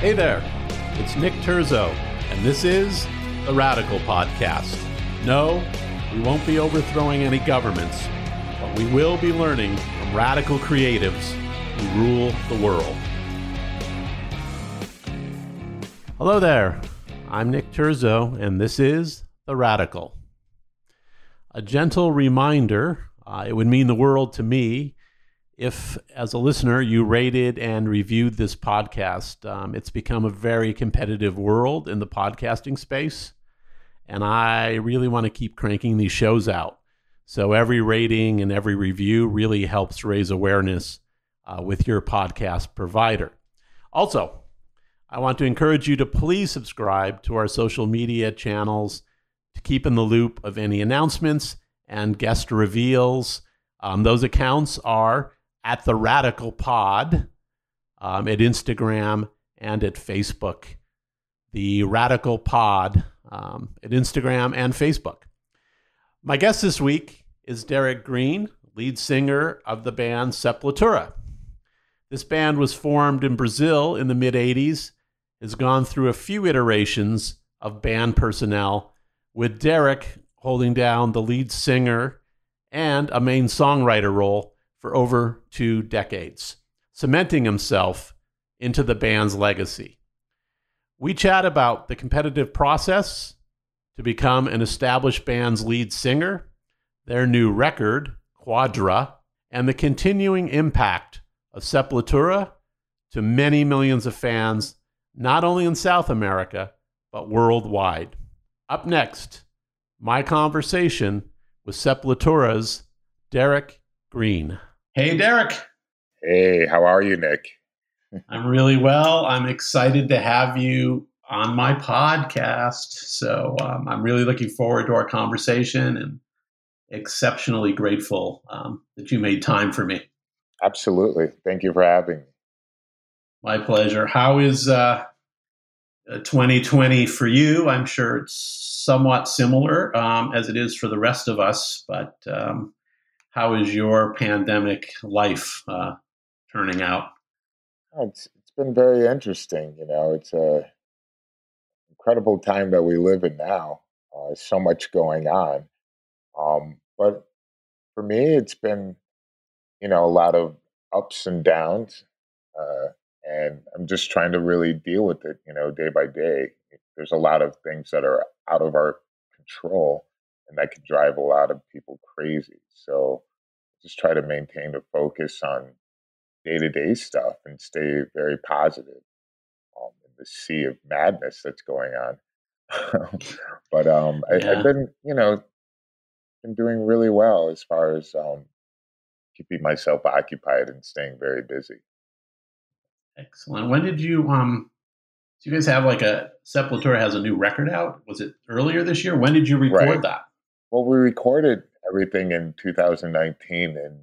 Hey there, it's Nick Terzo, and this is the Radical Podcast. No, we won't be overthrowing any governments, but we will be learning from radical creatives who rule the world. Hello there, I'm Nick Terzo, and this is The Radical. A gentle reminder uh, it would mean the world to me if, as a listener, you rated and reviewed this podcast. Um, it's become a very competitive world in the podcasting space, and I really want to keep cranking these shows out. So every rating and every review really helps raise awareness uh, with your podcast provider. Also, I want to encourage you to please subscribe to our social media channels to keep in the loop of any announcements and guest reveals. Um, those accounts are at the Radical Pod um, at Instagram and at Facebook. The Radical Pod um, at Instagram and Facebook. My guest this week is Derrick Green, lead singer of the band Sepultura. This band was formed in Brazil in the mid 80s, has gone through a few iterations of band personnel, with Derrick holding down the lead singer and a main songwriter role for over two decades, cementing himself into the band's legacy. We chat about the competitive process to become an established band's lead singer, their new record, Quadra, and the continuing impact of Sepultura to many millions of fans, not only in South America, but worldwide. Up next, my conversation with Sepultura's Derrick Green. Hey, Derrick. Hey, how are you, Nick? I'm really well. I'm excited to have you on my podcast. So um, I'm really looking forward to our conversation and exceptionally grateful um, that you made time for me. Absolutely. Thank you for having me. My pleasure. How is uh, 2020 uh, for you? I'm sure it's somewhat similar um, as it is for the rest of us, but um, how is your pandemic life uh, turning out? Oh, it's, it's been very interesting. You know, it's a incredible time that we live in now. Uh, so much going on, um, but for me, it's been you know a lot of ups and downs, uh, and I'm just trying to really deal with it. You know, day by day. There's a lot of things that are out of our control, and that could drive a lot of people crazy. So just try to maintain a focus on day to day stuff and stay very positive um, in the sea of madness that's going on. but um, I, have been, you know, been doing really well as far as um, keeping myself occupied and staying very busy. Excellent. When did you um? Do you guys have like a Sepultura has a new record out? Was it earlier this year? When did you record right. that? Well, we recorded everything in 2019 in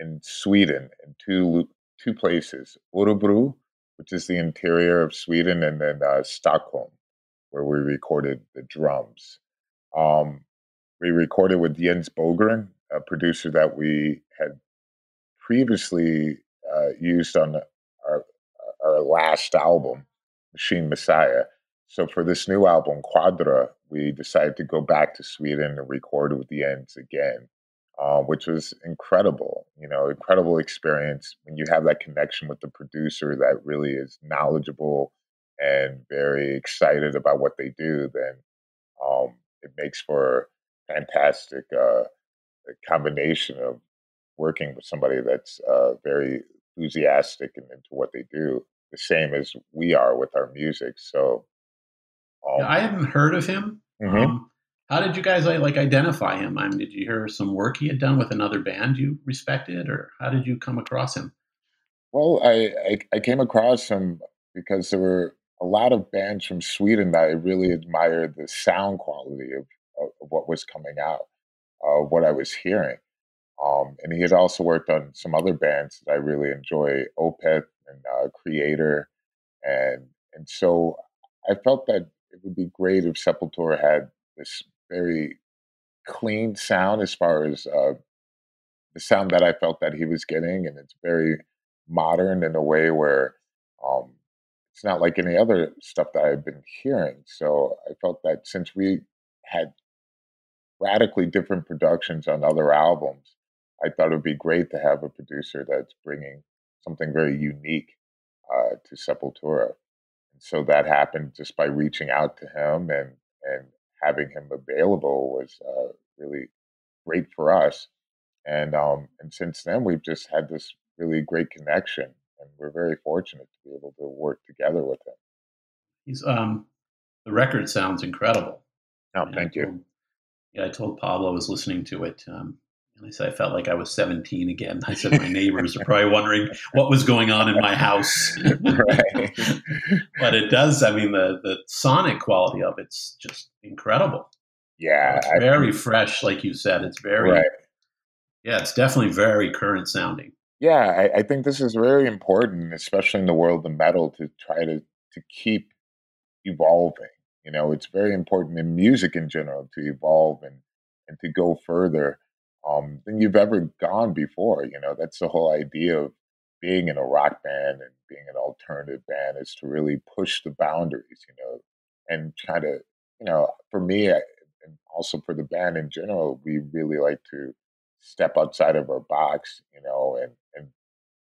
in Sweden in two two places, Örebro, which is the interior of Sweden, and then uh, Stockholm, where we recorded the drums. Um, we recorded with Jens Bogren, a producer that we had previously uh, used on our our last album, Machine Messiah. So for this new album, Quadra, we decided to go back to Sweden and record with the ends again, uh, which was incredible. You know, incredible experience when you have that connection with the producer that really is knowledgeable and very excited about what they do. Then um, it makes for fantastic uh, combination of working with somebody that's uh, very enthusiastic and into what they do, the same as we are with our music. So um, I hadn't heard of him. Mm-hmm. Um, how did you guys like identify him? I mean, did you hear some work he had done with another band you respected, or how did you come across him? Well, I, I, I came across him because there were a lot of bands from Sweden that I really admired the sound quality of, of, of what was coming out, of uh, what I was hearing. Um, and he had also worked on some other bands that I really enjoy, Opeth and uh, Kreator, and and so I felt that it would be great if Sepultura had this very clean sound as far as uh, the sound that I felt that he was getting, and it's very modern in a way where um, it's not like any other stuff that I've been hearing. So I felt that since we had radically different productions on other albums, I thought it would be great to have a producer that's bringing something very unique uh, to Sepultura. So that happened just by reaching out to him and and having him available was uh, really great for us. And um, and since then, we've just had this really great connection, and we're very fortunate to be able to work together with him. He's um, the record sounds incredible. Oh, thank I you. Yeah, I told Pablo I was listening to it, um, and I said I felt like I was 17 again. I said my neighbors are probably wondering what was going on in my house. right. but it does. I mean, the the sonic quality of it's just incredible. Yeah, it's very fresh, like you said. It's very right. Yeah, it's definitely very current sounding. Yeah, I, I, think this is very important, especially in the world of metal, to try to to keep evolving. You know, it's very important in music in general to evolve and and to go further um, than you've ever gone before. You know, that's the whole idea of being in a rock band and being an alternative band is to really push the boundaries. You know, and try to, you know, for me and also for the band in general, we really like to step outside of our box, you know, and and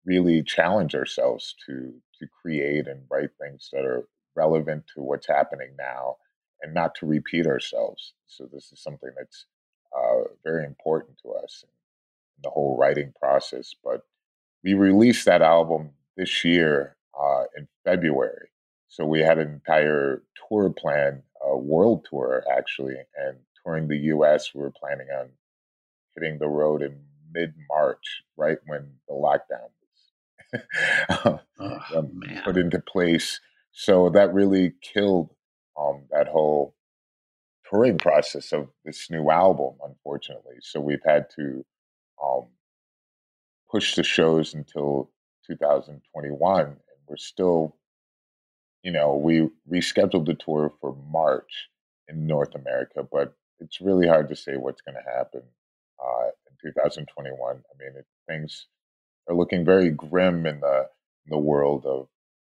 really challenge ourselves to to create and write things that are relevant to what's happening now and not to repeat ourselves. So this is something that's uh, very important to us in the whole writing process. But we released that album this year uh, in February. So we had an entire tour plan, a world tour actually, and touring the U.S. We were planning on hitting the road in mid March, right when the lockdown was oh, put into place. So that really killed um, that whole touring process of this new album, unfortunately. So we've had to um, push the shows until 2021, and we're still, you know, we rescheduled the tour for March in North America, but it's really hard to say what's going to happen uh, in 2021. I mean, it, things are looking very grim in the in the world of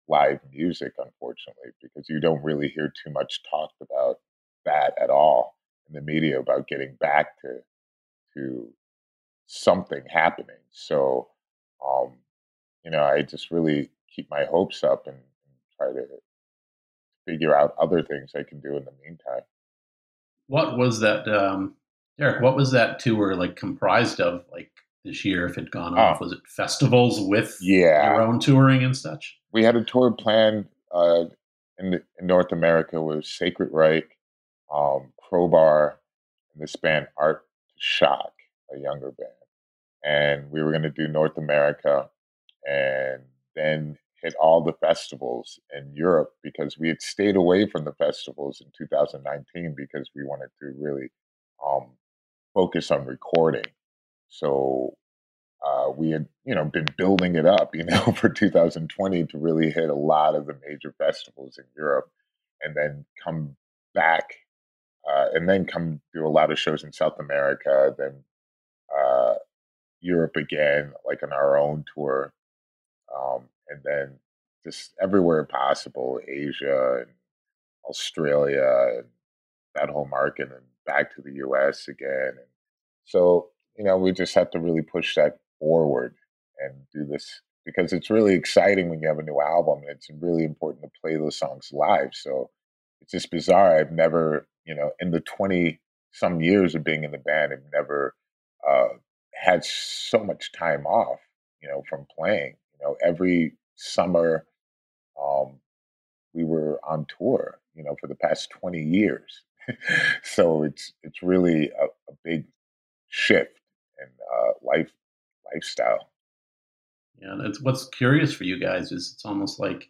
live music, unfortunately, because you don't really hear too much talked about that at all in the media about getting back to to something happening. So, um, you know, I just really keep my hopes up and, and try to figure out other things I can do in the meantime. What was that, um, Derrick? What was that tour like comprised of? Like this year, if it gone off, oh. was it festivals with yeah. your own touring and such? We had a tour planned uh, in, in North America with Sacred Reich, um, Crowbar, and this band Art Shock, a younger band. And we were going to do North America and then hit all the festivals in Europe because we had stayed away from the festivals in 2019 because we wanted to really um, focus on recording. So uh, we had, you know, been building it up, you know, for 2020 to really hit a lot of the major festivals in Europe, and then come back uh, and then come do a lot of shows in South America, then uh, Europe again, like on our own tour, um, and then just everywhere possible, Asia and Australia and that whole market, and back to the U.S. again. And so, you know, we just have to really push that forward and do this because it's really exciting when you have a new album and it's really important to play those songs live. So it's just bizarre. I've never you know, in the 20 some years of being in the band, I've never uh, had so much time off, you know, from playing. You know, every summer um, we were on tour, you know, for the past 20 years. so it's it's really a, a big shift in uh, life lifestyle. Yeah, that's what's curious for you guys is it's almost like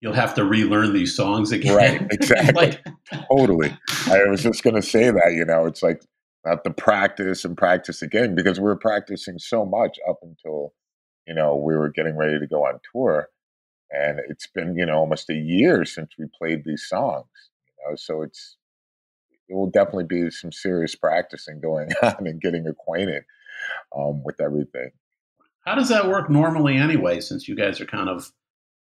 you'll have to relearn these songs again. Right, exactly. like, totally. I was just going to say that, you know, it's like have to practice and practice again because we were practicing so much up until, you know, we were getting ready to go on tour. And it's been, you know, almost a year since we played these songs, you know, so it's, it will definitely be some serious practicing going on and getting acquainted um, with everything. How does that work normally anyway, since you guys are kind of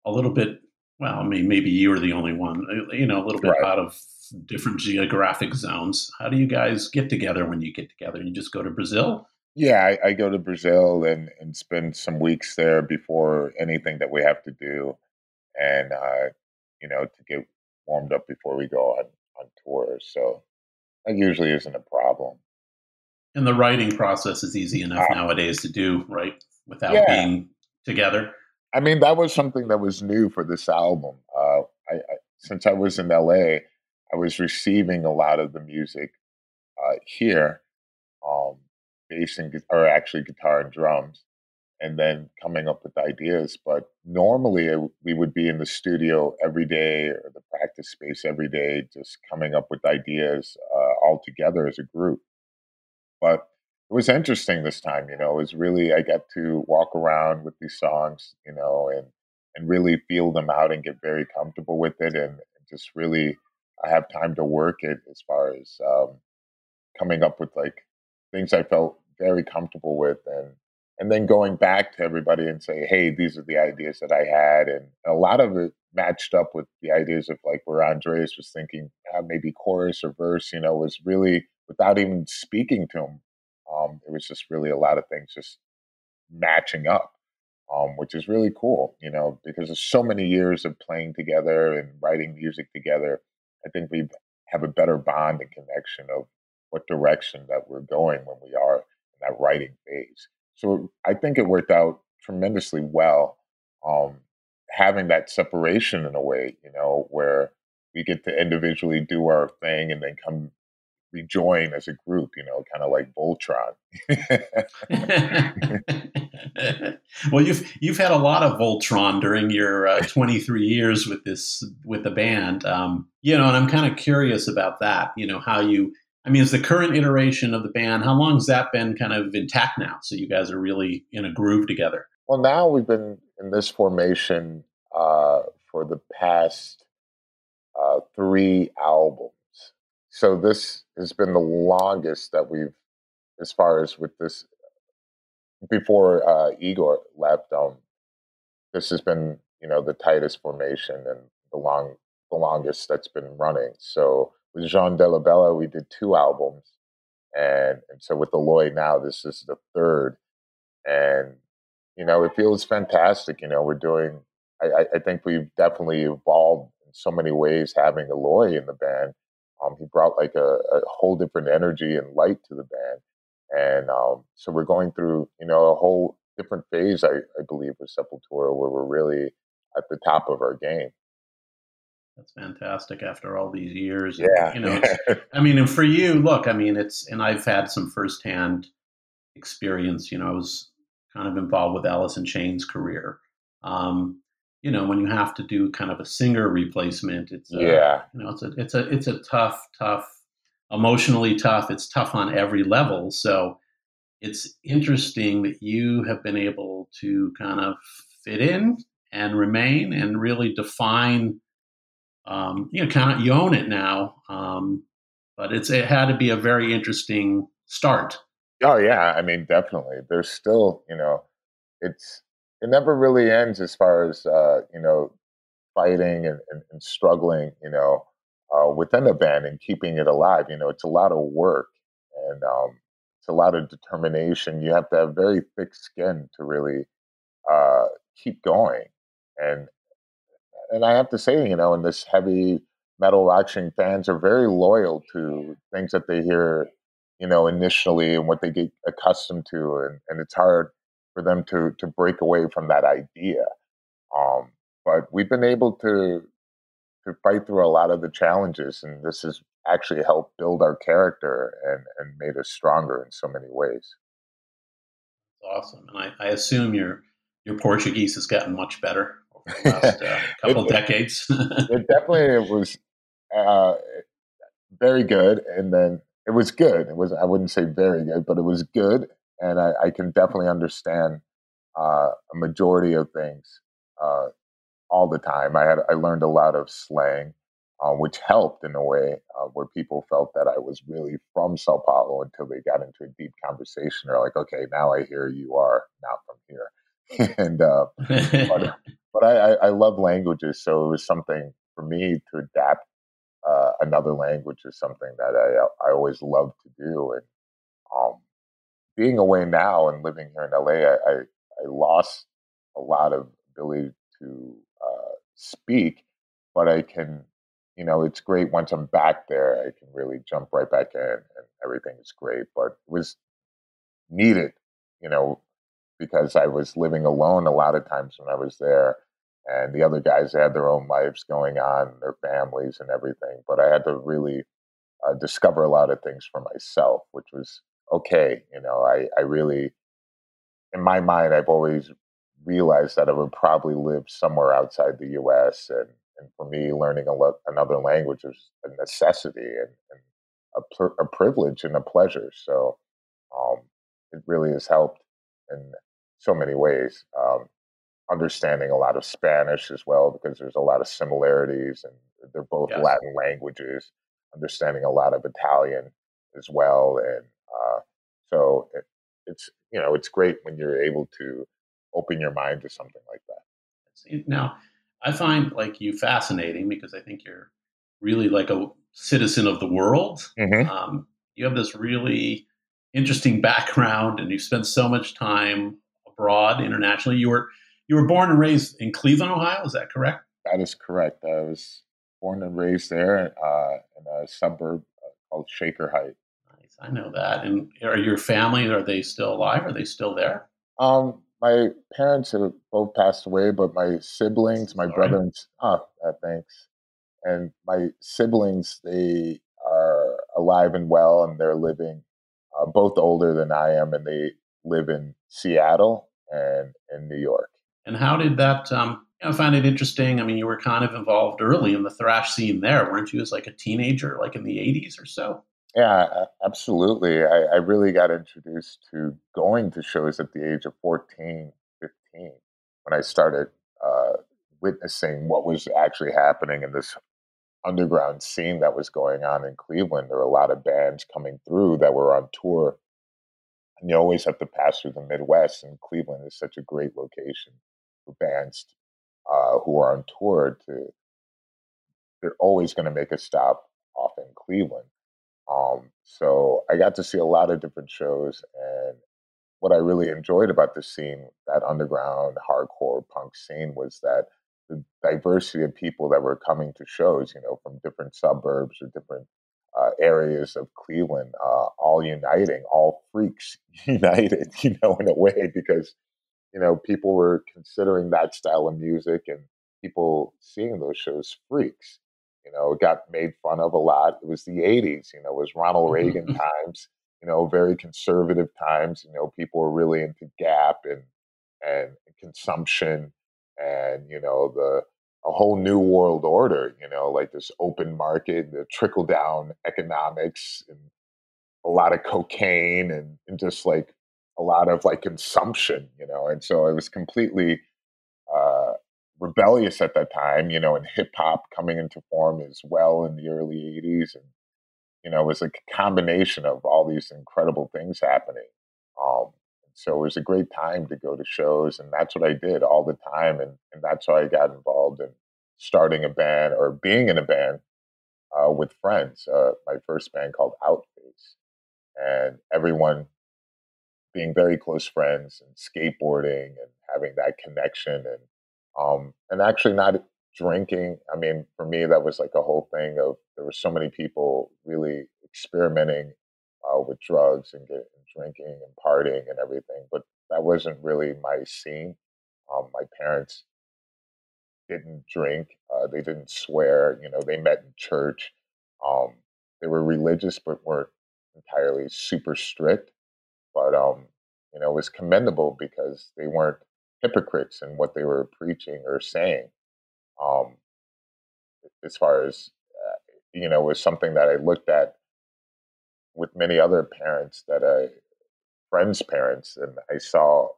a little bit well, I mean, maybe you were the only one, uh, you know, a little bit right. out of different geographic zones. How do you guys get together when you get together? You just go to Brazil? Yeah, I, I go to Brazil and, and spend some weeks there before anything that we have to do. And, uh, you know, to get warmed up before we go on, on tour. So that usually isn't a problem. And the writing process is easy enough uh, nowadays to do, right? Without yeah. being together. I mean, that was something that was new for this album. Uh, I, I, since I was in LA, I was receiving a lot of the music uh, here, um, bass and or actually guitar and drums, and then coming up with ideas. But normally, it, we would be in the studio every day or the practice space every day, just coming up with ideas uh, all together as a group. But it was interesting this time, you know, it was really, I got to walk around with these songs, you know, and, and really feel them out and get very comfortable with it and, just really I have time to work it as far as um, coming up with like things I felt very comfortable with and and then going back to everybody and say, hey, these are the ideas that I had. And a lot of it matched up with the ideas of like where Andreas was thinking uh, maybe chorus or verse, you know, was really without even speaking to him. Um, it was just really a lot of things just matching up, um, which is really cool, you know, because there's so many years of playing together and writing music together. I think we have a better bond and connection of what direction that we're going when we are in that writing phase. So I think it worked out tremendously well. Um, having that separation in a way, you know, where we get to individually do our thing and then come rejoin as a group, you know, kind of like Voltron. well, you've you've had a lot of Voltron during your uh, 23 years with this with the band, um, you know, and I'm kind of curious about that. You know, how you, I mean, is the current iteration of the band? How long has that been kind of intact now? So you guys are really in a groove together. Well, now we've been in this formation uh, for the past uh, three albums. So this has been the longest that we've, as far as with this, before uh, Iggor left. Um, this has been, you know, the tightest formation and the long, the longest that's been running. So with Jean Dolabella, we did two albums, and and so with Eloy now, this is the third, and you know, it feels fantastic. You know, we're doing. I, I think we've definitely evolved in so many ways having Eloy in the band um, he brought like a, a, whole different energy and light to the band. And um, so we're going through, you know, a whole different phase, I, I believe, with Sepultura, where we're really at the top of our game. That's fantastic after all these years. Yeah. You know, I mean, and for you, look, I mean, it's, and I've had some firsthand experience. You know, I was kind of involved with Alice in Chains' career. Um, you know when you have to do kind of a singer replacement it's a, yeah. you know it's a it's a it's a tough tough emotionally tough it's tough on every level. So it's interesting that you have been able to kind of fit in and remain and really define um, you know kind of you own it now um, but it's it had to be a very interesting start. Oh yeah i mean definitely. There's still you know it's it never really ends as far as uh, you know fighting and, and, and struggling you know uh, within a band and keeping it alive you know it's a lot of work and um, it's a lot of determination. You have to have very thick skin to really uh, keep going. And and i have to say you know in this heavy metal action fans are very loyal to things that they hear you know initially and what they get accustomed to and, and it's hard for them to to break away from that idea. Um, but we've been able to to fight through a lot of the challenges, and this has actually helped build our character and and made us stronger in so many ways. Awesome, and I, I assume your your Portuguese has gotten much better over the last uh, couple it, decades. it definitely was uh, very good, and then it was good. It was I wouldn't say very good, but it was good, and I, I can definitely understand uh, a majority of things uh, all the time. I had I learned a lot of slang, uh, which helped in a way uh, where people felt that I was really from Sao Paulo until they got into a deep conversation. They're like, "Okay, now I hear you are not from here," and uh, but, but I, I love languages, so it was something for me to adapt uh, another language is something that I I always love to do. And um, being away now and living here in LA, I, I, I lost a lot of ability to uh, speak, but I can, you know, it's great once I'm back there. I can really jump right back in, and everything is great. But it was needed, you know, because I was living alone a lot of times when I was there and the other guys had their own lives going on, their families and everything. But I had to really uh, discover a lot of things for myself, which was okay. You know, I, I really, in my mind, I've always realized that I would probably live somewhere outside the U.S. and and for me, learning lo- another language is a necessity and, and a, pr- a, privilege and a pleasure. So um, it really has helped in so many ways. Um, understanding a lot of Spanish as well because there's a lot of similarities and they're both yes. Latin languages. Understanding a lot of Italian as well, and uh, so it, it's you know it's great when you're able to open your mind to something like that. Now, I find like you fascinating because I think you're really like a citizen of the world. Mm-hmm. Um, you have this really interesting background, and you've spent so much time abroad internationally. You were you were born and raised in Cleveland, Ohio. Is that correct? That is correct. I was born and raised there uh, in a suburb uh, called Shaker Heights. I know that. And are your family, are they still alive? Are they still there? Um, my parents have both passed away, but my siblings, my Sorry. brother, and oh, uh, thanks, and my siblings, they are alive and well, and they're living, uh, both older than I am, and they live in Seattle and in New York. And how did that? Um, I find it interesting. I mean, you were kind of involved early in the thrash scene there, weren't you? As like a teenager, like in the '80s or so. Yeah, absolutely. I, I really got introduced to going to shows at the age of 14, 15, when I started uh, witnessing what was actually happening in this underground scene that was going on in Cleveland. There were a lot of bands coming through that were on tour. And you always have to pass through the Midwest, and Cleveland is such a great location for bands uh, who are on tour to they're always going to make a stop off in Cleveland. Um, so I got to see a lot of different shows, and what I really enjoyed about the scene, that underground hardcore punk scene, was that the diversity of people that were coming to shows, you know, from different suburbs or different uh, areas of Cleveland, uh, all uniting, all freaks united, you know, in a way, because you know, people were considering that style of music and people seeing those shows freaks. You know, it got made fun of a lot. It was the 80s, you know, it was Ronald mm-hmm. Reagan times, you know, very conservative times. You know, people were really into Gap and and consumption and, you know, the a whole new world order, you know, like this open market, the trickle down economics and a lot of cocaine and, and just like a lot of like consumption, you know, and so it was completely rebellious at that time, you know, and hip hop coming into form as well in the early '80s, and you know, it was a combination of all these incredible things happening. Um, so it was a great time to go to shows, and that's what I did all the time, and and that's how I got involved in starting a band or being in a band uh, with friends. Uh, my first band called Outface, and everyone being very close friends and skateboarding and having that connection and um, and actually not drinking. I mean, for me, that was like a whole thing of there were so many people really experimenting uh, with drugs and, get, and drinking and partying and everything, but that wasn't really my scene. Um, my parents didn't drink. Uh, they didn't swear. You know, they met in church. Um, they were religious, but weren't entirely super strict but um, you know, it was commendable because they weren't hypocrites in what they were preaching or saying. Um, as far as uh, you know, was something that I looked at with many other parents that I friends' parents, and I saw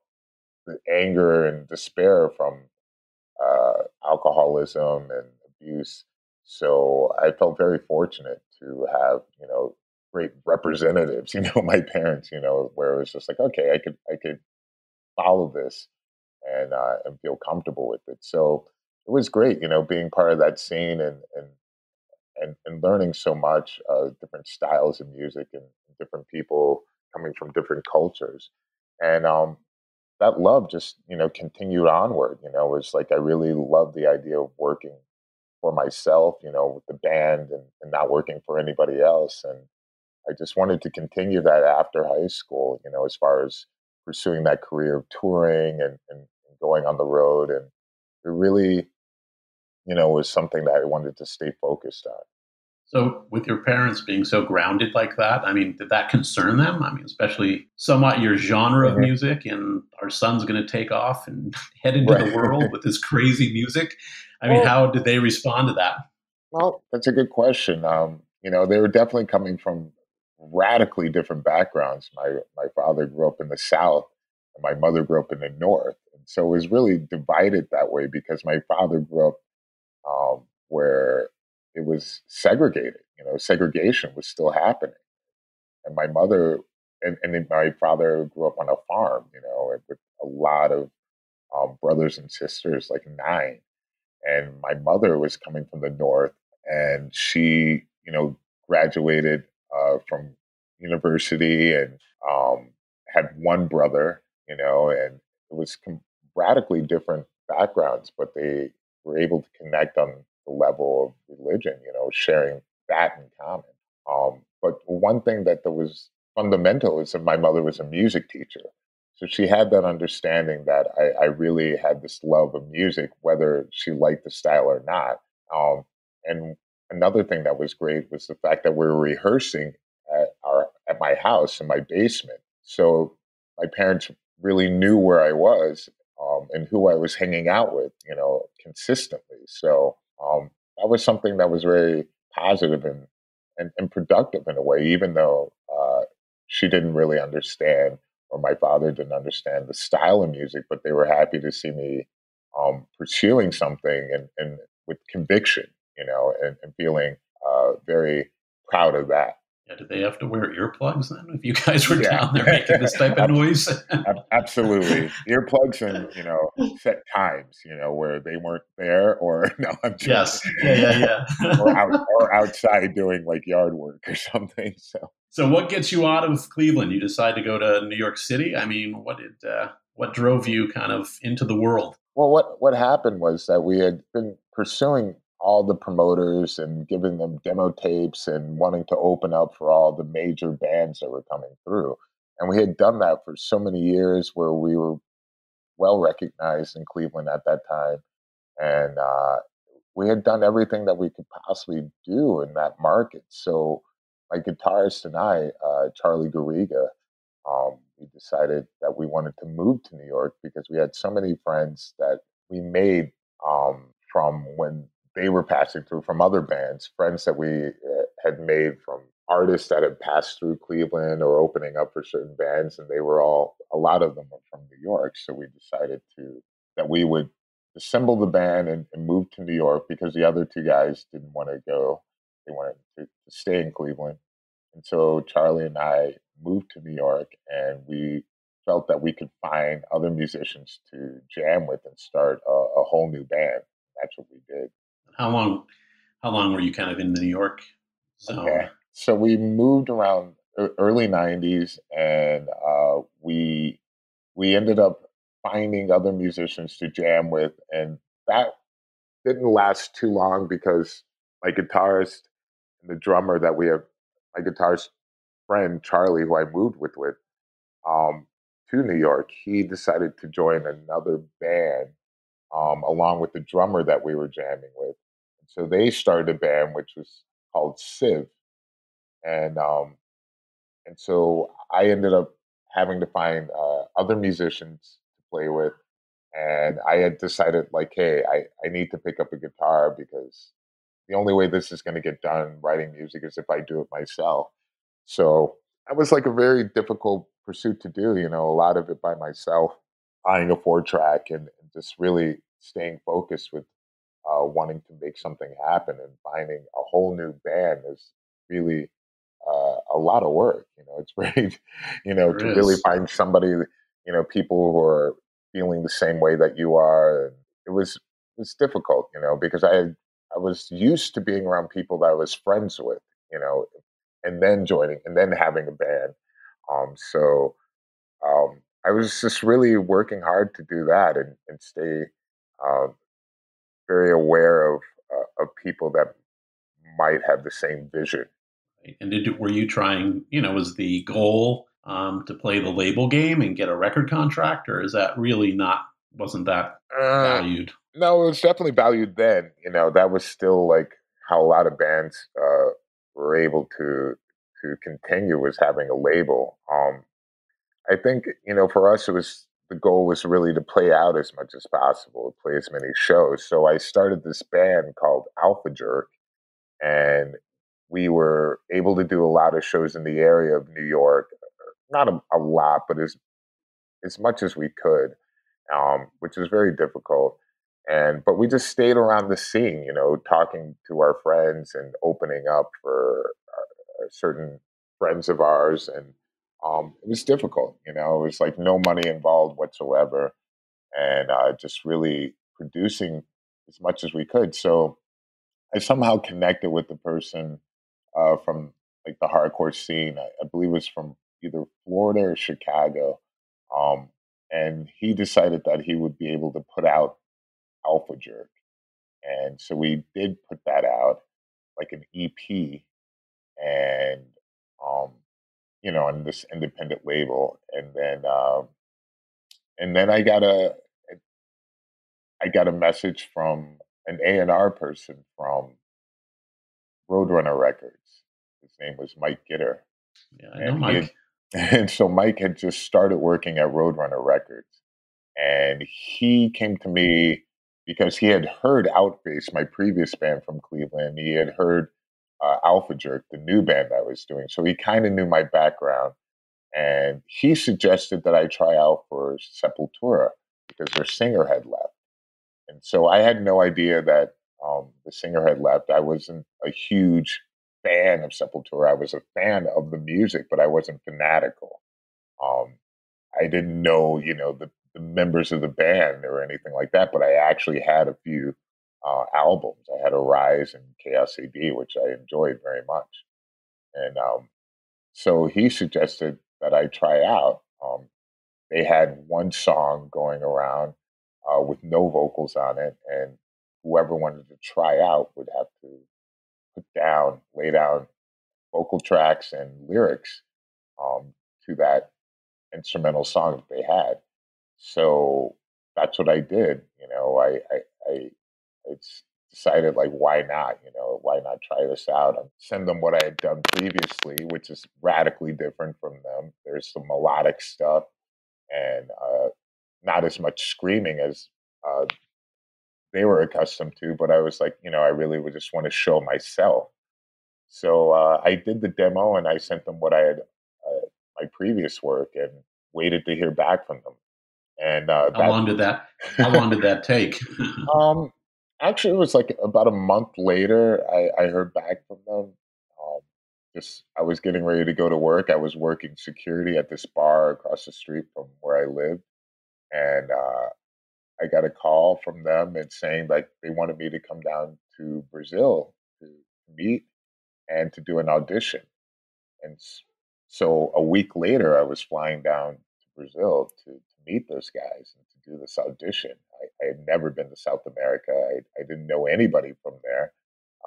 the anger and despair from uh, alcoholism and abuse. So I felt very fortunate to have you know great representatives, you know, my parents, you know, where it was just like, okay, I could I could follow this and uh, and feel comfortable with it. So it was great, you know, being part of that scene and and and, and learning so much uh, different styles of music and different people coming from different cultures, and um, that love just you know continued onward. You know, it was like I really loved the idea of working for myself, you know, with the band and, and not working for anybody else, and I just wanted to continue that after high school. You know, as far as pursuing that career of touring and, and going on the road, and it really, you know, was something that I wanted to stay focused on. So, with your parents being so grounded like that, I mean, did that concern them? I mean, especially somewhat your genre mm-hmm. of music, and our son's going to take off and head into right. the world with this crazy music. I mean, well, how did they respond to that? Well, that's a good question. Um, you know, they were definitely coming from radically different backgrounds. My my father grew up in the South, and my mother grew up in the North, so it was really divided that way because my father grew up um, where it was segregated. You know, segregation was still happening. And my mother and, and my father grew up on a farm, you know, with a lot of um, brothers and sisters, like nine. And my mother was coming from the north, and she, you know, graduated uh, from university and um, had one brother, you know, and it was com- radically different backgrounds, but they were able to connect on the level of religion, you know, sharing that in common. Um, but one thing that was fundamental is that my mother was a music teacher. So she had that understanding that I, I really had this love of music, whether she liked the style or not. Um, and another thing that was great was the fact that we were rehearsing at our at my house in my basement. So my parents really knew where I was um, and who I was hanging out with, you know, consistently. So um, that was something that was very positive and, and, and productive in a way, even though uh, she didn't really understand or my father didn't understand the style of music, but they were happy to see me um, pursuing something and, and with conviction, you know, and, and feeling uh, very proud of that. Yeah, did they have to wear earplugs then if you guys were yeah. down there making this type of noise? Absolutely, earplugs and you know set times, you know where they weren't there, or no, I'm just, yes, yeah, yeah, yeah, or, out, or outside doing like yard work or something. So, so what gets you out of Cleveland? You decide to go to New York City. I mean, what did uh, what drove you kind of into the world? Well, what what happened was that we had been pursuing all the promoters and giving them demo tapes and wanting to open up for all the major bands that were coming through. And we had done that for so many years where we were well recognized in Cleveland at that time. And uh, we had done everything that we could possibly do in that market. So my guitarist and I, uh, Charlie Garriga, um, we decided that we wanted to move to New York because we had so many friends that we made um, from when they were passing through from other bands, friends that we uh, had made from artists that had passed through Cleveland or opening up for certain bands, and they were all a lot of them were from New York. So we decided to that we would assemble the band and, and move to New York because the other two guys didn't want to go; they wanted to, to stay in Cleveland. And so Charlie and I moved to New York, and we felt that we could find other musicians to jam with and start a, a whole new band. That's what we did. How long? How long were you kind of in the New York zone? Okay. So we moved around early '90s, and uh, we we ended up finding other musicians to jam with, and that didn't last too long because my guitarist and the drummer that we have, my guitarist friend Charlie, who I moved with with, um, to New York, he decided to join another band um, along with the drummer that we were jamming with. So they started a band which was called Civ, and um, and so I ended up having to find uh, other musicians to play with, and I had decided like, hey, I I need to pick up a guitar because the only way this is going to get done writing music is if I do it myself. So that was like a very difficult pursuit to do. You know, a lot of it by myself, buying a four track and, and just really staying focused with uh, wanting to make something happen and finding a whole new band is really uh, a lot of work. You know, it's very, you know, to really find somebody, you know, people who are feeling the same way that you are. And it was it was difficult, you know, because I I was used to being around people that I was friends with, you know, and then joining and then having a band. Um, so um, I was just really working hard to do that and, and stay uh, very aware of uh, of people that might have the same vision. And did were you trying? You know, was the goal um, to play the label game and get a record contract, or is that really not? Wasn't that uh, valued? No, it was definitely valued then. You know, that was still like how a lot of bands uh, were able to to continue was having a label. Um, I think you know, for us, it was the goal was really to play out as much as possible, play as many shows. So I started this band called Alpha Jerk, and we were able to do a lot of shows in the area of New York. Not a, a lot, but as as much as we could, um, which was very difficult. And but we just stayed around the scene, you know, talking to our friends and opening up for uh, certain friends of ours, and um, it was difficult. You know, it was like no money involved whatsoever, and uh, just really producing as much as we could. So I somehow connected with the person uh, from like the hardcore scene. I, I, believe it was from either Florida or Chicago, um, and he decided that he would be able to put out Alpha Jerk, and so we did put that out like an EP, and um, you know, on this independent label, and then um, and then I got a I got a message from an A and R person from Roadrunner Records. His name was Mike Gitter. Yeah, I know and Mike. Had, and so Mike had just started working at Roadrunner Records, and he came to me because he had heard Outface, my previous band from Cleveland. He had heard uh, Alpha Jerk, the new band I was doing. So he kind of knew my background. And he suggested that I try out for Sepultura because their singer had left. And so I had no idea that um, the singer had left. I wasn't a huge fan of Sepultura. I was a fan of the music, but I wasn't fanatical. Um, I didn't know, you know, the, the, members of the band or anything like that, but I actually had a few uh, albums. I had a rise in AD, which I enjoyed very much. And um, so he suggested that I try out. Um, they had one song going around uh, with no vocals on it, and whoever wanted to try out would have to put down, lay down vocal tracks and lyrics um, to that instrumental song that they had. So that's what I did. You know, I, I, I it's decided like why not you know why not try this out and send them what i had done previously which is radically different from them there's some melodic stuff and uh, not as much screaming as uh, they were accustomed to. But I was like, you know, I really would just want to show myself. So uh, I did the demo and I sent them what I had, uh, my previous work, and waited to hear back from them. And uh, how that, long did that? How long did that take? um, actually, it was like about a month later. I, I heard back from them. Um, just I was getting ready to go to work. I was working security at this bar across the street from where I lived, and uh, I got a call from them and saying like they wanted me to come down to Brazil to meet and to do an audition. And so a week later, I was flying down to Brazil to, to meet those guys and do this audition. I, I had never been to South America. I, I didn't know anybody from there.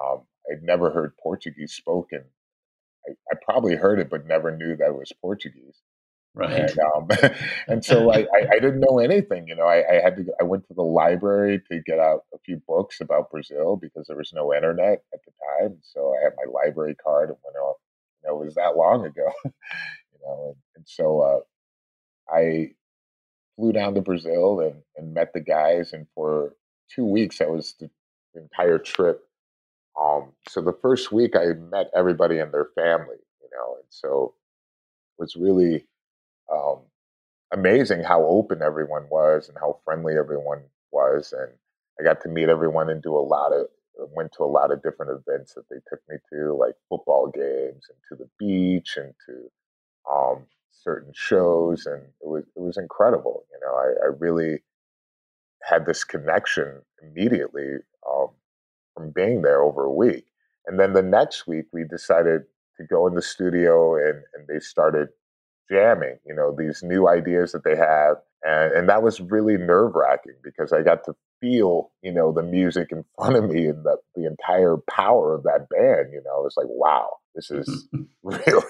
Um, I'd never heard Portuguese spoken. I, I probably heard it, but never knew that it was Portuguese. Right. And, um, and so I, I, I, didn't know anything. You know, I, I, had to. I went to the library to get out a few books about Brazil because there was no internet at the time. So I had my library card and went off. You know, it was that long ago. you know, and, and so uh, I flew down to Brazil and, and met the guys. And for two weeks, that was the, entire trip. Um, so the first week, I met everybody and their family. You know, and so it was really um, amazing how open everyone was and how friendly everyone was. And I got to meet everyone and do a lot of went to a lot of different events that they took me to, like football games and to the beach and to um, certain shows, and it was it was incredible. You know, I, I really had this connection immediately um, from being there over a week. And then the next week, we decided to go in the studio and, and they started jamming, you know, these new ideas that they have. And, and that was really nerve wracking because I got to feel, you know, the music in front of me and the, the entire power of that band. You know, it's like, wow, this is really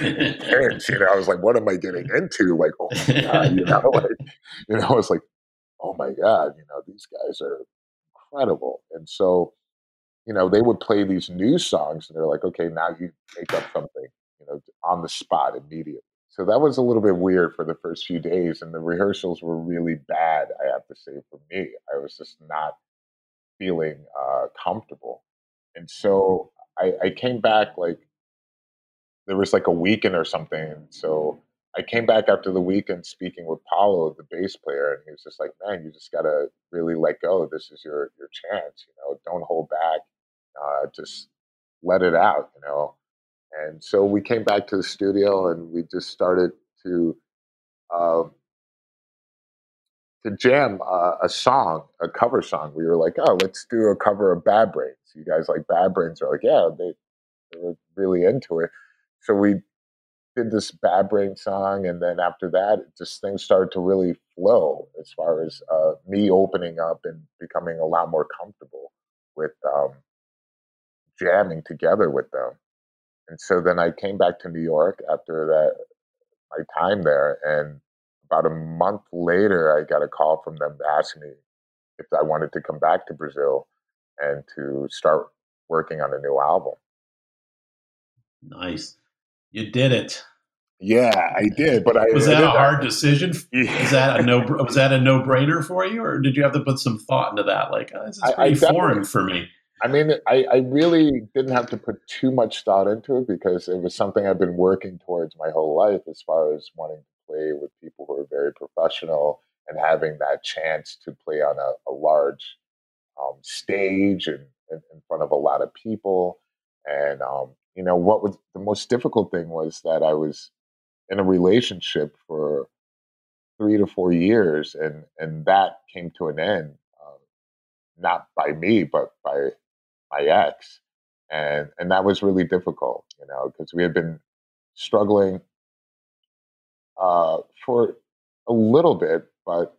intense. You know, I was like, what am I getting into? Like, oh my God, you know, like, you know, it's like, oh my God, you know, these guys are incredible. And so, you know, they would play these new songs and they're like, okay, now you make up something, you know, on the spot immediately. So that was a little bit weird for the first few days. And the rehearsals were really bad, I have to say, for me. I was just not feeling uh, comfortable. And so I, I came back like, there was like a weekend or something. So I came back after the weekend speaking with Paulo, the bass player, and he was just like, "Man, you just gotta really let go. This is your your chance. You know, don't hold back. Uh, just let it out. You know." And so we came back to the studio and we just started to uh, to jam uh, a song, a cover song. We were like, "Oh, let's do a cover of Bad Brains." You guys like Bad Brains? Are like, "Yeah." They they were really into it. So we did this Bad Brain song, and then after that, just things started to really flow as far as uh, me opening up and becoming a lot more comfortable with um, jamming together with them. And so then I came back to New York after that my time there, and about a month later, I got a call from them asking me if I wanted to come back to Brazil and to start working on a new album. Nice. You did it. Yeah, I did, but I was that a hard decision. Was that a no? Was that a no brainer for you, or did you have to put some thought into that? Like, oh, this is pretty I, I foreign for me. I mean, I, I really didn't have to put too much thought into it because it was something I've been working towards my whole life, as far as wanting to play with people who are very professional and having that chance to play on a, a large um, stage and, and in front of a lot of people. And um, you know what was the most difficult thing was that I was in a relationship for three to four years, and and that came to an end, uh, not by me, but by my ex, and and that was really difficult, you know, because we had been struggling uh, for a little bit, but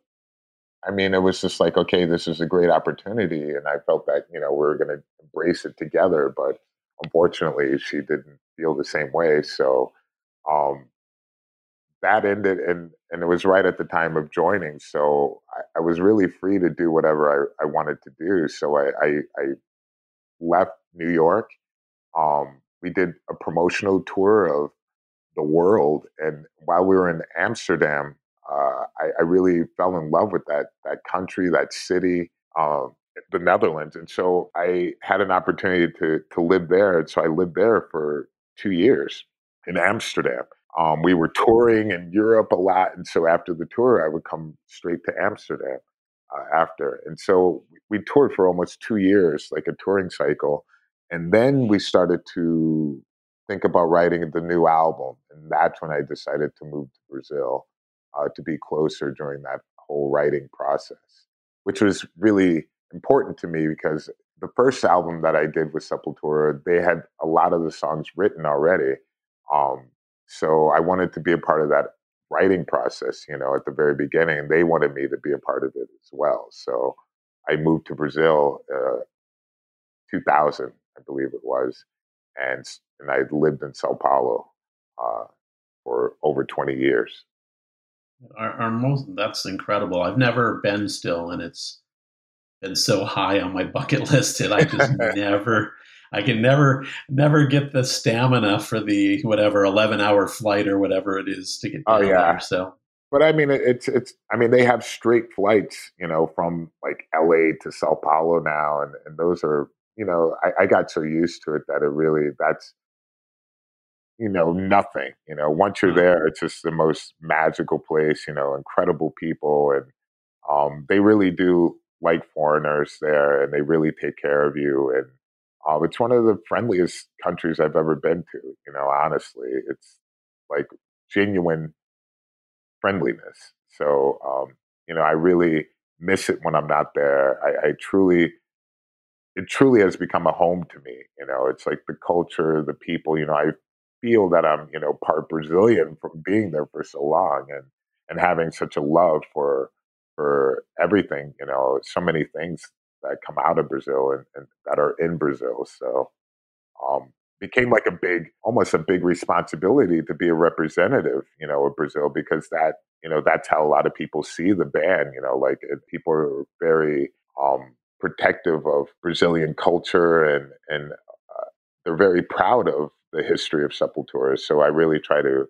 I mean, it was just like, okay, this is a great opportunity, and I felt that you know we were going to embrace it together, but unfortunately, she didn't feel the same way. So um, that ended, and and it was right at the time of joining. So I, I was really free to do whatever I, I wanted to do. So I, I, I left New York. Um, we did a promotional tour of the world, and while we were in Amsterdam, uh, I, I, really fell in love with that that country, that city. Um, the Netherlands. And so I had an opportunity to to live there. And so I lived there for two years in Amsterdam. Um, we were touring in Europe a lot, and so after the tour, I would come straight to Amsterdam after. And so we toured for almost two years, like a touring cycle, and then we started to think about writing the new album, and that's when I decided to move to Brazil uh, to be closer during that whole writing process, which was really important to me because the first album that I did with Sepultura, they had a lot of the songs written already. Um, so I wanted to be a part of that writing process, you know, at the very beginning. And they wanted me to be a part of it as well. So I moved to Brazil, uh, 2000, I believe it was, and and I lived in Sao Paulo uh, for over 20 years. Our, our most that's incredible. I've never been still, and it's been so high on my bucket list that I just never I can never never get the stamina for the whatever 11 hour flight or whatever it is to get oh yeah. there, so. But I mean it's it's I mean they have straight flights you know from like LA to Sao Paulo now and and those are you know I, I got so used to it that it really that's you know nothing you know. Once you're there it's just the most magical place you know incredible people and um, they really do like foreigners there and they really take care of you. And um, it's one of the friendliest countries I've ever been to, you know, honestly. It's like genuine friendliness. So, um, you know, I really miss it when I'm not there. I, I truly, it truly has become a home to me. You know, it's like the culture, the people. You know, I feel that I'm, you know, part Brazilian from being there for so long and and having such a love for for everything. You know, so many things that come out of Brazil and, and that are in Brazil. So, um, became like a big, almost a big responsibility to be a representative, you know, of Brazil because that, you know, that's how a lot of people see the band. You know, like people are very um, protective of Brazilian culture and and uh, they're very proud of the history of Sepultura. So I really try to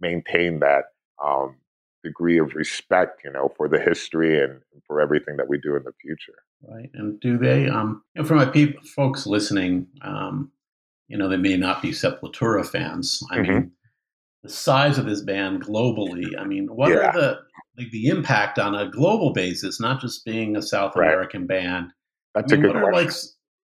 maintain that um, degree of respect, you know, for the history and for everything that we do in the future. Right. And do they, um, you know, for my people, folks listening, um, you know, they may not be Sepultura fans. I mm-hmm. mean, the size of this band globally. I mean, what yeah. are the like the impact on a global basis, not just being a South right. American band? That's I mean, a good what question. Are like,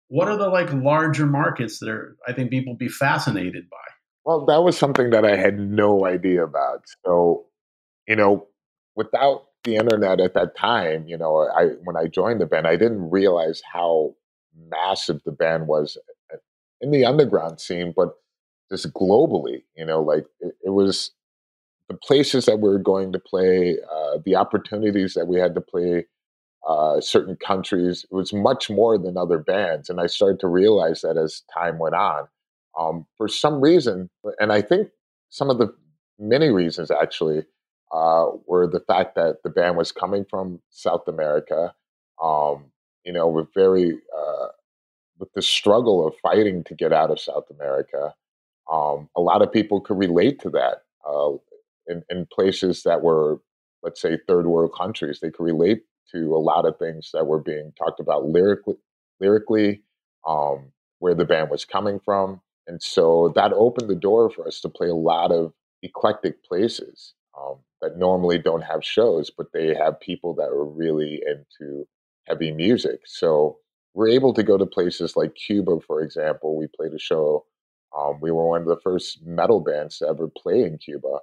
what are the like larger markets that are I think people be fascinated by? Well, that was something that I had no idea about. So, you know, without the internet at that time, you know, I when I joined the band, I didn't realize how massive the band was in the underground scene, but just globally, you know, like it, it was the places that we were going to play, uh, the opportunities that we had to play uh, certain countries. It was much more than other bands, and I started to realize that as time went on. Um, for some reason, and I think some of the many reasons actually uh, were the fact that the band was coming from South America. Um, you know, with very uh, with the struggle of fighting to get out of South America, um, a lot of people could relate to that. Uh, in, in, places that were, let's say, third world countries, they could relate to a lot of things that were being talked about lyrically, lyrically, um, where the band was coming from, and so that opened the door for us to play a lot of eclectic places um, that normally don't have shows, but they have people that are really into heavy music. So we're able to go to places like Cuba, for example. We played a show. Um, we were one of the first metal bands to ever play in Cuba.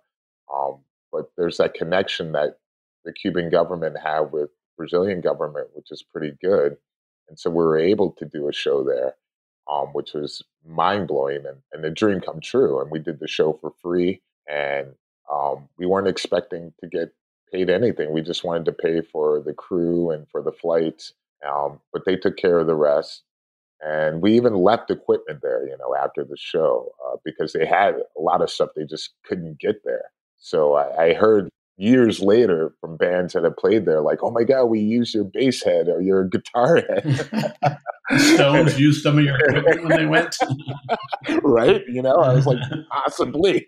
Um, but there's that connection that the Cuban government have with Brazilian government, which is pretty good. And so we were able to do a show there, um, which was mind blowing and, and a dream come true. And we did the show for free, and um, we weren't expecting to get paid anything. We just wanted to pay for the crew and for the flights um, but they took care of the rest. And we even left equipment there, you know, after the show uh, because they had a lot of stuff they just couldn't get there. So I, I heard years later from bands that have played there, like, "Oh my God, we used your bass head or your guitar head." Stones used some of your equipment when they went, right? You know, I was like, possibly.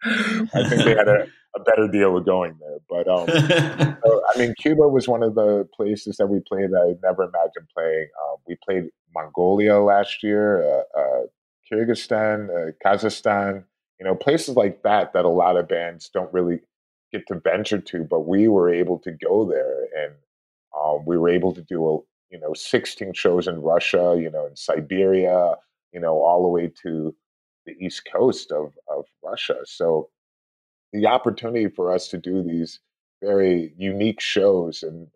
I think they had a, a better deal with going there. But um, so, I mean, Cuba was one of the places that we played that I never imagined playing. Um, we played Mongolia last year, uh, uh, Kyrgyzstan, uh, Kazakhstan. You know, places like that that a lot of bands don't really get to venture to, but we were able to go there, and um, we were able to do a you know 16 shows in Russia, you know, in Siberia, you know, all the way to the east coast of of Russia. So the opportunity for us to do these very unique shows and,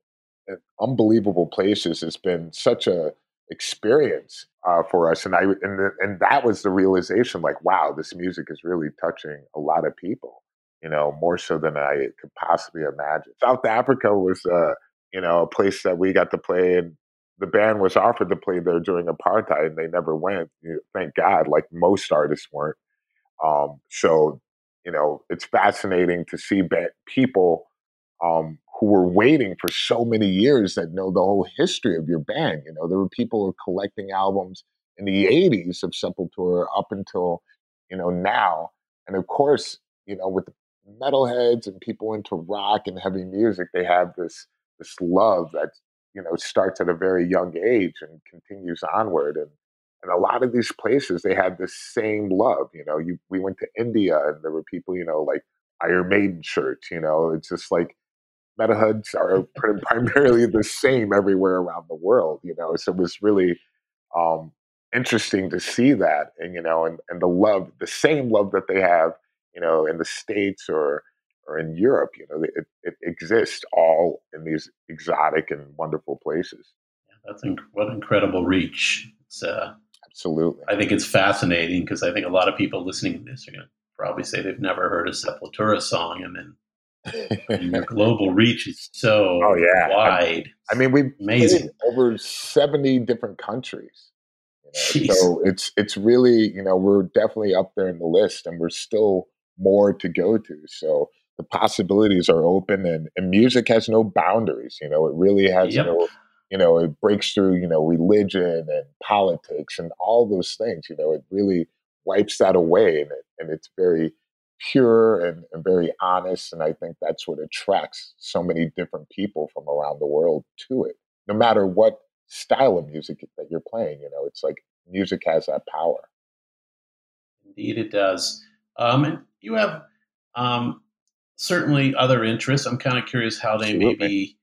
and unbelievable places has been such a experience uh, for us and i and, the, and that was the realization like wow this music is really touching a lot of people you know more so than i could possibly imagine south africa was uh, you know a place that we got to play and the band was offered to play there during apartheid and they never went thank god like most artists weren't um, so you know, it's fascinating to see people um, who were waiting for so many years that know the whole history of your band. You know, there were people who were collecting albums in the 80s of Sepultura up until, you know, now. And of course, you know, with metalheads and people into rock and heavy music, they have this this love that, you know, starts at a very young age and continues onward. And and a lot of these places, they had the same love. You know, you, we went to India and there were people, you know, like Iron Maiden shirts, you know, it's just like metalheads are primarily the same everywhere around the world, you know. So it was really um, interesting to see that and, you know, and, and the love, the same love that they have you know, in the States or or in Europe. You know, it, it exists all in these exotic and wonderful places. Yeah, that's inc- what incredible reach. It's, uh, Absolutely. I think it's fascinating because I think a lot of people listening to this are going to probably say they've never heard a Sepultura song, and then your global reach is so oh, yeah. wide. I, I mean, we've amazing over seventy different countries. You know? So it's it's really you know we're definitely up there in the list, and we're still more to go to. So the possibilities are open, and, and music has no boundaries. You know, it really has yep. no you know, it breaks through, you know, religion and politics and all those things. You know, it really wipes that away and, it, and it's very pure and, and, very honest. And I think that's what attracts so many different people from around the world to it, no matter what style of music that you're playing. You know, it's like music has that power. Indeed, it does. Um, and you have um, certainly other interests. I'm kind of curious how they Absolutely. maybe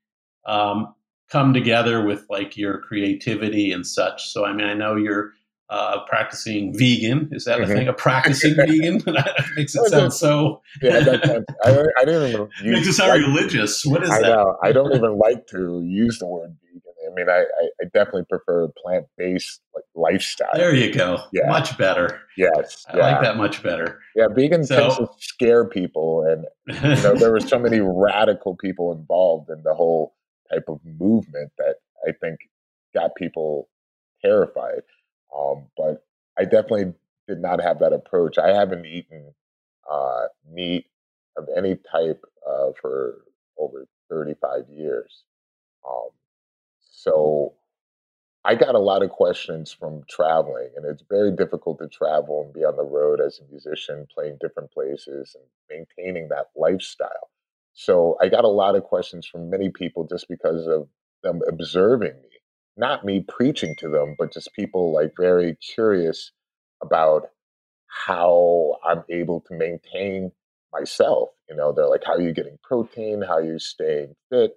um, come together with like your creativity and such. So, I mean, I know you're uh, practicing vegan. Is that mm-hmm. a thing? A practicing vegan? that makes it sound so. yeah, that, I, I didn't even use, makes it sound like, religious. What is I that? Know, I don't even like to use the word vegan. I mean, I, I, definitely prefer plant based like lifestyle. There you go. Yeah. much better. Yes, I yeah. like that much better. Yeah, vegan so, tends to scare people, and you know there were so many radical people involved in the whole type of movement that I think got people terrified. Um, but I definitely did not have that approach. I haven't eaten uh, meat of any type uh, for over 35 years. Um, so I got a lot of questions from traveling, and it's very difficult to travel and be on the road as a musician, playing different places and maintaining that lifestyle. So I got a lot of questions from many people just because of them observing me, not me preaching to them, but just people like very curious about how I'm able to maintain myself. You know, they're like, how are you getting protein? How are you staying fit?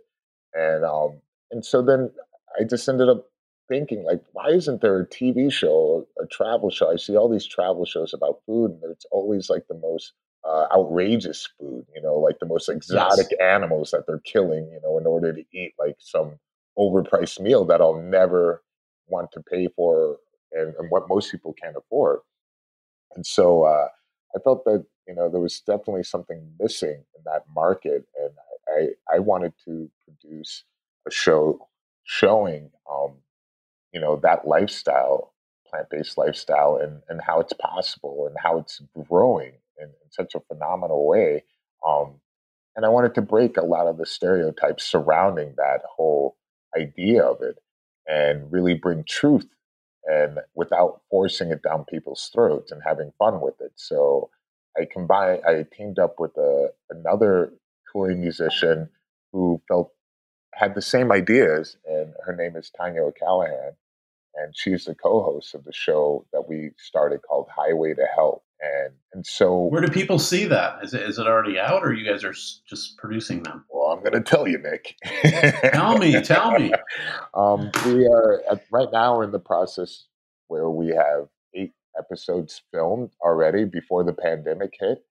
And um, and so then I just ended up thinking, like, why isn't there a TV show, a travel show? I see all these travel shows about food, and it's always like the most uh, outrageous food, you know, like the most exotic yes. animals that they're killing, you know, in order to eat like some overpriced meal that I'll never want to pay for and, and what most people can't afford. And so uh, I felt that, you know, there was definitely something missing in that market. And I, I wanted to produce a show showing, um, you know, that lifestyle, plant based lifestyle, and, and how it's possible and how it's growing in, in such a phenomenal way. Um, and I wanted to break a lot of the stereotypes surrounding that whole idea of it and really bring truth and without forcing it down people's throats and having fun with it. So I combined, I teamed up with a, another touring musician who felt had the same ideas, and her name is Tanya O'Callaghan, and she's the co-host of the show that we started called Highway to Health and and so where do people see that? Is it is it already out, or you guys are just producing them? Well, I'm going to tell you, Nick. tell me, tell me. Um, we are at, right now in the process where we have eight episodes filmed already before the pandemic hit,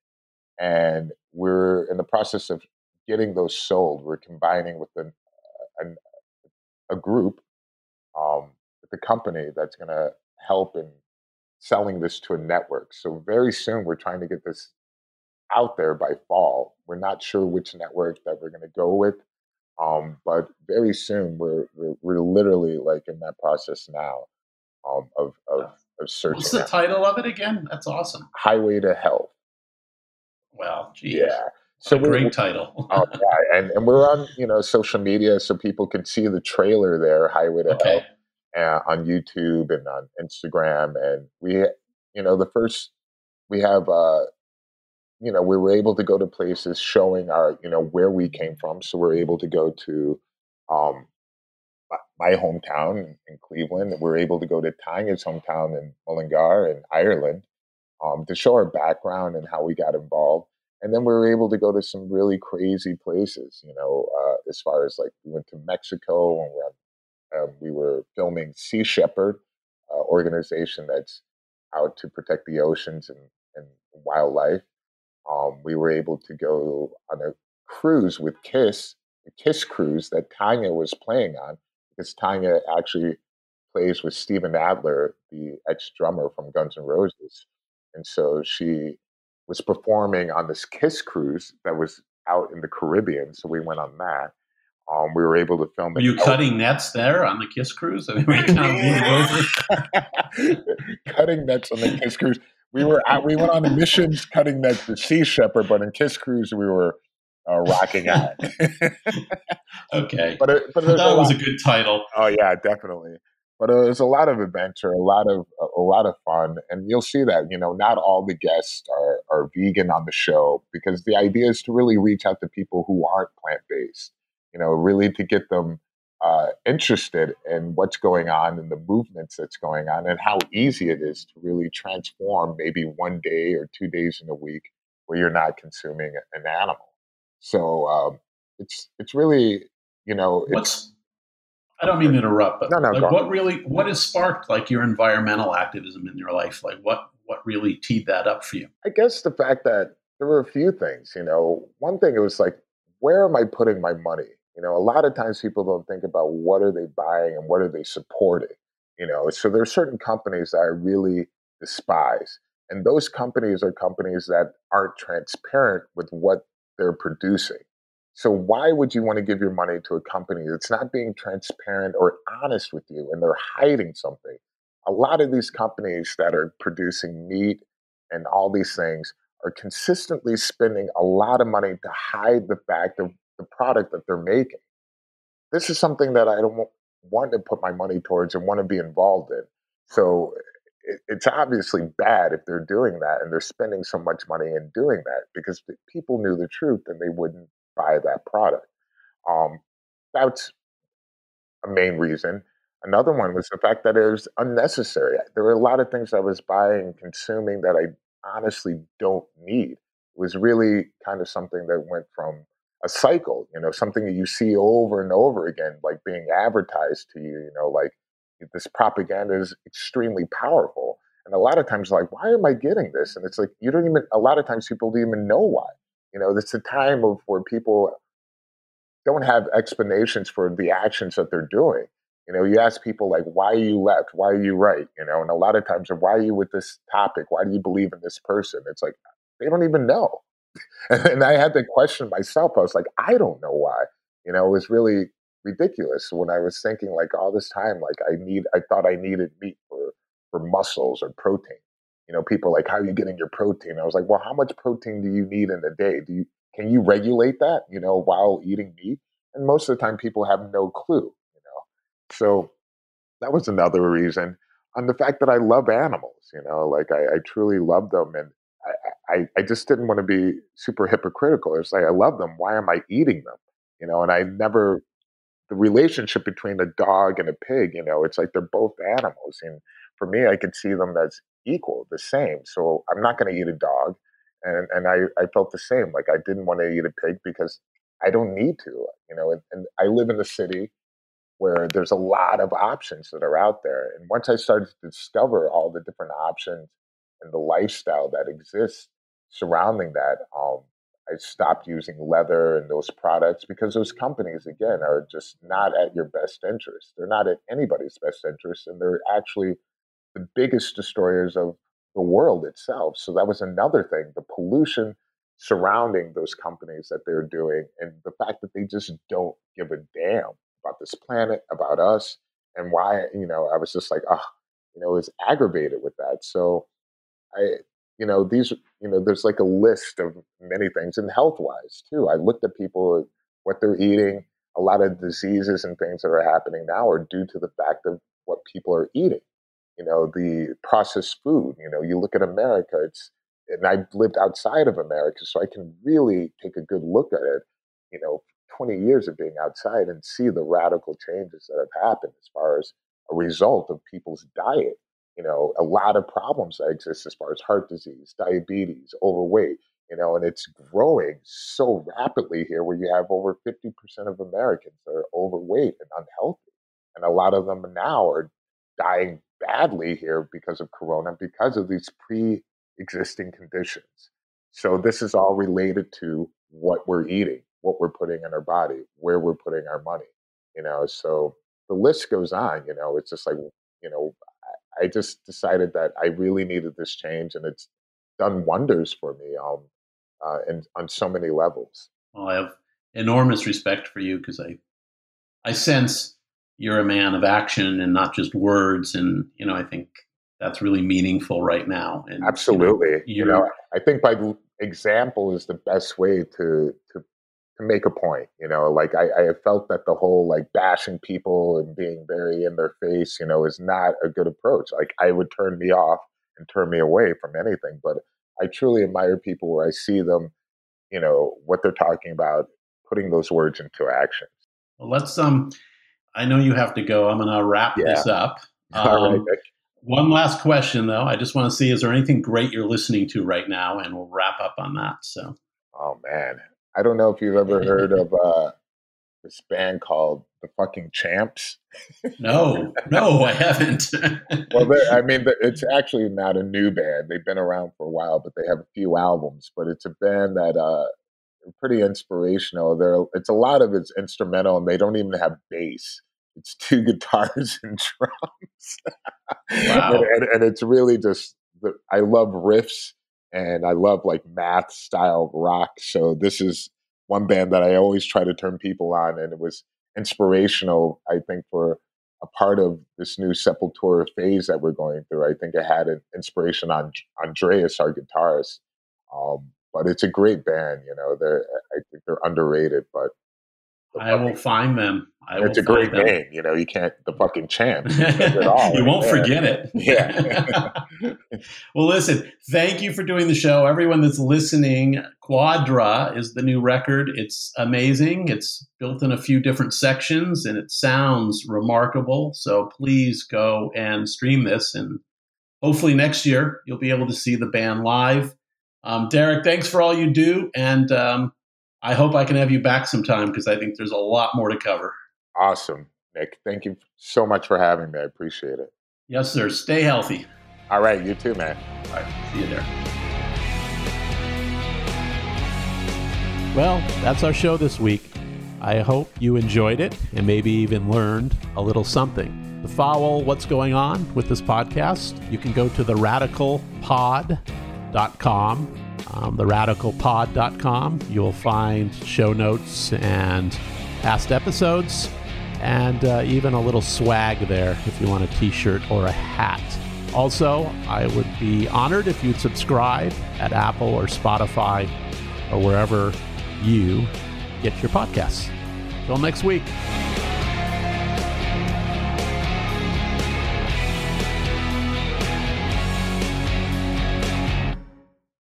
and we're in the process of getting those sold. We're combining with an, a, group, um, with a company that's going to help in selling this to a network. So very soon we're trying to get this out there by fall. We're not sure which network that we're going to go with, um, but very soon we're, we're, we're literally like in that process now um, of of, of searching. What's the title of it again? That's awesome. Highway to Health. Well, geez. yeah. So great title. oh, yeah, and and we're on you know social media so people can see the trailer there. Highway to okay. Health uh, on YouTube and on Instagram. And we, you know, the first we have, uh, you know, we were able to go to places showing our, you know, where we came from. So we're able to go to um, my hometown in Cleveland. We're able to go to Tanya's hometown in Mullingar in Ireland um, to show our background and how we got involved. And then we were able to go to some really crazy places, you know, uh, as far as like we went to Mexico and we're on um, we were filming Sea Shepherd, uh, organization that's out to protect the oceans and, and wildlife. Um, we were able to go on a cruise with Kiss, the Kiss cruise that Tanya was playing on, because Tanya actually plays with Steven Adler, the ex drummer from Guns N' Roses. And so she was performing on this Kiss cruise that was out in the Caribbean. So we went on that. Um, we were able to film. Were you cutting nets there on the Kiss cruise? I mean, kind of cutting nets on the Kiss cruise. We were at, we went on missions cutting nets to Sea Shepherd, but in Kiss cruise we were uh, rocking out. okay, but it, but that was a good title. Oh yeah, definitely. But it was a lot of adventure, a lot of a lot of fun, and you'll see that you know not all the guests are are vegan on the show because the idea is to really reach out to people who aren't plant based you know, really to get them uh, interested in what's going on and the movements that's going on and how easy it is to really transform maybe one day or two days in a week where you're not consuming an animal. So um, it's it's really you know what's I don't mean to interrupt, but no, no, like what really what has sparked like your environmental activism in your life? Like what what really teed that up for you? I guess the fact that there were a few things. You know, one thing it was like, where am I putting my money? You know, a lot of times people don't think about what are they buying and what are they supporting. You know, so there are certain companies that I really despise. And those companies are companies that aren't transparent with what they're producing. So why would you want to give your money to a company that's not being transparent or honest with you and they're hiding something? A lot of these companies that are producing meat and all these things are consistently spending a lot of money to hide the fact of the product that they're making. This is something that I don't want to put my money towards and want to be involved in. So it's obviously bad if they're doing that and they're spending so much money in doing that because if people knew the truth then they wouldn't buy that product. Um, that's a main reason. Another one was the fact that it was unnecessary. There were a lot of things I was buying and consuming that I honestly don't need. It was really kind of something that went from a cycle, you know, something that you see over and over again, like being advertised to you, you know, like this propaganda is extremely powerful. And a lot of times, like, why am I getting this? And it's like, you don't even, a lot of times people don't even know why. You know, it's a time of where people don't have explanations for the actions that they're doing. You know, you ask people like, why are you left? Why are you right? You know, and a lot of times, why are you with this topic? Why do you believe in this person? It's like, they don't even know. and I had to question myself. I was like, I don't know why. You know, it was really ridiculous when I was thinking like all this time, like I need, I thought I needed meat for for muscles or protein. You know, people like, how are you getting your protein? I was like, well, how much protein do you need in a day? Do you can you regulate that? You know, while eating meat? And most of the time, people have no clue. You know, so that was another reason. On the fact that I love animals, you know, like I, I truly love them, and I, I just didn't want to be super hypocritical. It's like I love them. Why am I eating them? You know, and I never the relationship between a dog and a pig, you know, it's like they're both animals. And for me, I could see them as equal, the same. So I'm not going to eat a dog. And, and I, I felt the same. Like I didn't want to eat a pig because I don't need to, you know, and, and I live in a city where there's a lot of options that are out there. And once I started to discover all the different options and the lifestyle that exists surrounding that, um, I stopped using leather and those products because those companies, again, are just not at your best interest. They're not at anybody's best interest, and they're actually the biggest destroyers of the world itself. So that was another thing the pollution surrounding those companies that they're doing, and the fact that they just don't give a damn about this planet, about us, and why, you know, I was just like, ah, oh, you know, was aggravated with that. So I, you know, these, you know, there's like a list of many things, and health wise too. I looked at people, what they're eating. A lot of diseases and things that are happening now are due to the fact of what people are eating. You know, the processed food. You know, you look at America. It's and I've lived outside of America, so I can really take a good look at it. You know, 20 years of being outside and see the radical changes that have happened as far as a result of people's diet you know, a lot of problems that exist as far as heart disease, diabetes, overweight, you know, and it's growing so rapidly here where you have over 50% of Americans that are overweight and unhealthy. And a lot of them now are dying badly here because of corona, because of these pre existing conditions. So this is all related to what we're eating, what we're putting in our body, where we're putting our money. You know, so the list goes on. You know, it's just like you know, I, just decided that I really needed this change, and it's done wonders for me. Um, uh, and on so many levels. Well, I have enormous respect for you because I, I sense you're a man of action and not just words, and you know I think that's really meaningful right now. And absolutely, you know, you know I think by example is the best way to to to make a point. You know, like I, I felt that the whole like bashing people and being very in their face, you know, is not a good approach. Like I would turn me off and turn me away from anything, but I truly admire people where I see them, you know, what they're talking about, putting those words into action. Well, let's um. I know you have to go. I'm going to wrap yeah. this up. Um, right. One last question, though. I just want to see: is there anything great you're listening to right now? And we'll wrap up on that. So. Oh man, I don't know if you've ever heard of uh, this band called the fucking Champs. no, no, I haven't. well, I mean, it's actually not a new band. They've been around for a while, but they have a few albums. But it's a band that uh, pretty inspirational. There, it's a lot of it's instrumental, and they don't even have bass. It's two guitars and drums. Wow. and, and, and it's really just. I love riffs, and I love like math style rock. So this is one band that I always try to turn people on, and it was inspirational, I think, for a part of this new Sepultura phase that we're going through. I think it had an inspiration on Andreas, our guitarist. Um, but it's a great band, you know. They're I think they're underrated, but I will find them. I it's a great them. name, you know. You can't the fucking champ. you won't forget it. Yeah. well, listen. Thank you for doing the show. Everyone that's listening, Quadra is the new record. It's amazing. It's built in a few different sections, and it sounds remarkable. So please go and stream this, and hopefully next year you'll be able to see the band live. Um, Derrick, thanks for all you do, and um, I hope I can have you back sometime because I think there's a lot more to cover. Awesome, Nick. Thank you so much for having me. I appreciate it. Yes, sir. Stay healthy. All right, you too, man. All right, see you there. Well, that's our show this week. I hope you enjoyed it and maybe even learned a little something. To follow what's going on with this podcast, you can go to theradicalpod.com um, theradicalpod.com. You'll find show notes and past episodes, and uh, even a little swag there if you want a t shirt or a hat. Also, I would be honored if you'd subscribe at Apple or Spotify or wherever you get your podcasts. Till next week.